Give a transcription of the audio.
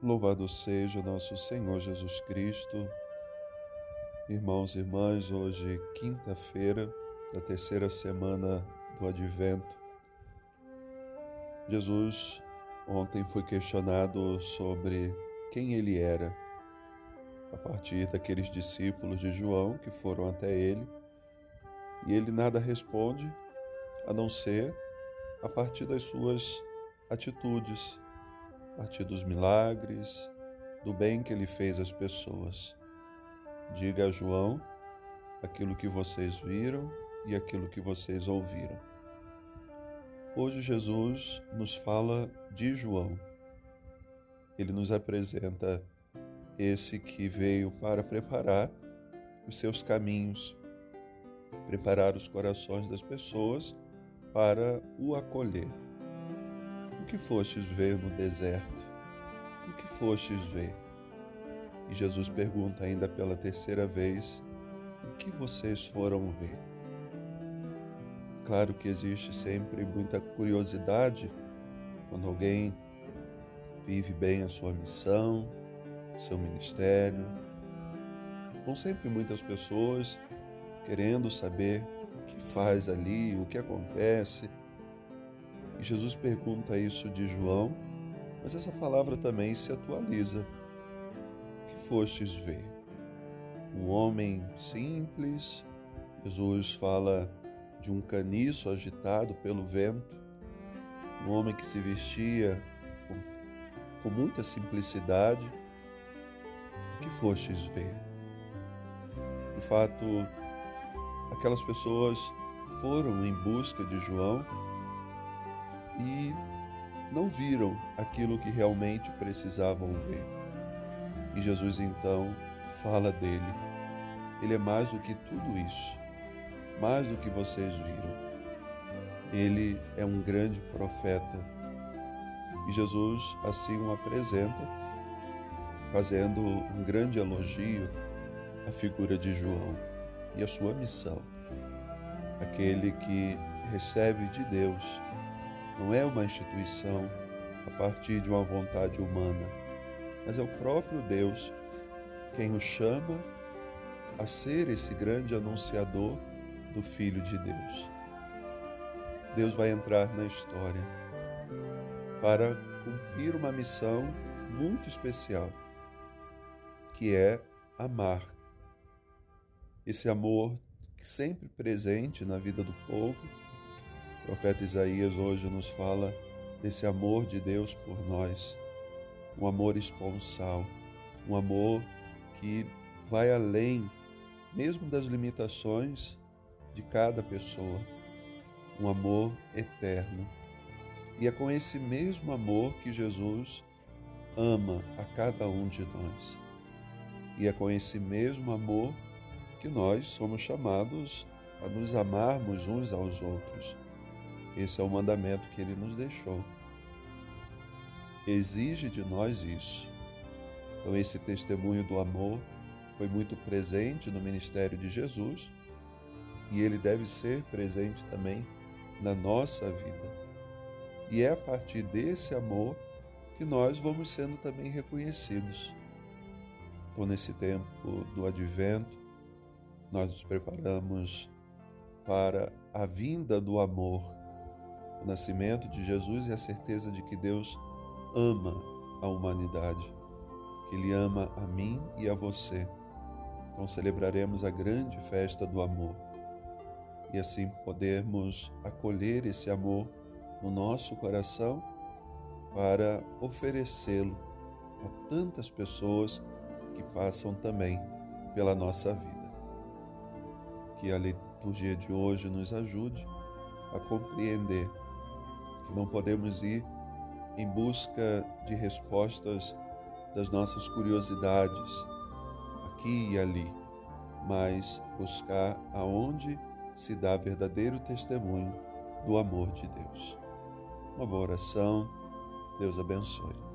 Louvado seja nosso Senhor Jesus Cristo. Irmãos e irmãs, hoje, quinta-feira da terceira semana do Advento. Jesus ontem foi questionado sobre quem ele era, a partir daqueles discípulos de João que foram até ele, e ele nada responde a não ser a partir das suas atitudes a partir dos milagres, do bem que ele fez às pessoas. Diga a João aquilo que vocês viram e aquilo que vocês ouviram. Hoje Jesus nos fala de João. Ele nos apresenta esse que veio para preparar os seus caminhos, preparar os corações das pessoas para o acolher que fostes ver no deserto? O que fostes ver? E Jesus pergunta ainda pela terceira vez: O que vocês foram ver? Claro que existe sempre muita curiosidade quando alguém vive bem a sua missão, seu ministério. Vão sempre muitas pessoas querendo saber o que faz ali, o que acontece, e Jesus pergunta isso de João, mas essa palavra também se atualiza. O que fostes ver? Um homem simples, Jesus fala de um caniço agitado pelo vento, um homem que se vestia com, com muita simplicidade. O que fostes ver? De fato, aquelas pessoas foram em busca de João e não viram aquilo que realmente precisavam ver. E Jesus então fala dele. Ele é mais do que tudo isso, mais do que vocês viram. Ele é um grande profeta. E Jesus assim o apresenta, fazendo um grande elogio à figura de João e à sua missão. Aquele que recebe de Deus não é uma instituição a partir de uma vontade humana, mas é o próprio Deus quem o chama a ser esse grande anunciador do Filho de Deus. Deus vai entrar na história para cumprir uma missão muito especial, que é amar. Esse amor sempre presente na vida do povo o profeta Isaías hoje nos fala desse amor de Deus por nós, um amor esponsal, um amor que vai além mesmo das limitações de cada pessoa, um amor eterno. E é com esse mesmo amor que Jesus ama a cada um de nós. E é com esse mesmo amor que nós somos chamados a nos amarmos uns aos outros. Esse é o mandamento que ele nos deixou. Exige de nós isso. Então, esse testemunho do amor foi muito presente no ministério de Jesus e ele deve ser presente também na nossa vida. E é a partir desse amor que nós vamos sendo também reconhecidos. Então, nesse tempo do advento, nós nos preparamos para a vinda do amor o nascimento de Jesus e a certeza de que Deus ama a humanidade, que Ele ama a mim e a você. Então celebraremos a grande festa do amor e assim podermos acolher esse amor no nosso coração para oferecê-lo a tantas pessoas que passam também pela nossa vida. Que a liturgia de hoje nos ajude a compreender não podemos ir em busca de respostas das nossas curiosidades aqui e ali, mas buscar aonde se dá verdadeiro testemunho do amor de Deus. Uma boa oração. Deus abençoe.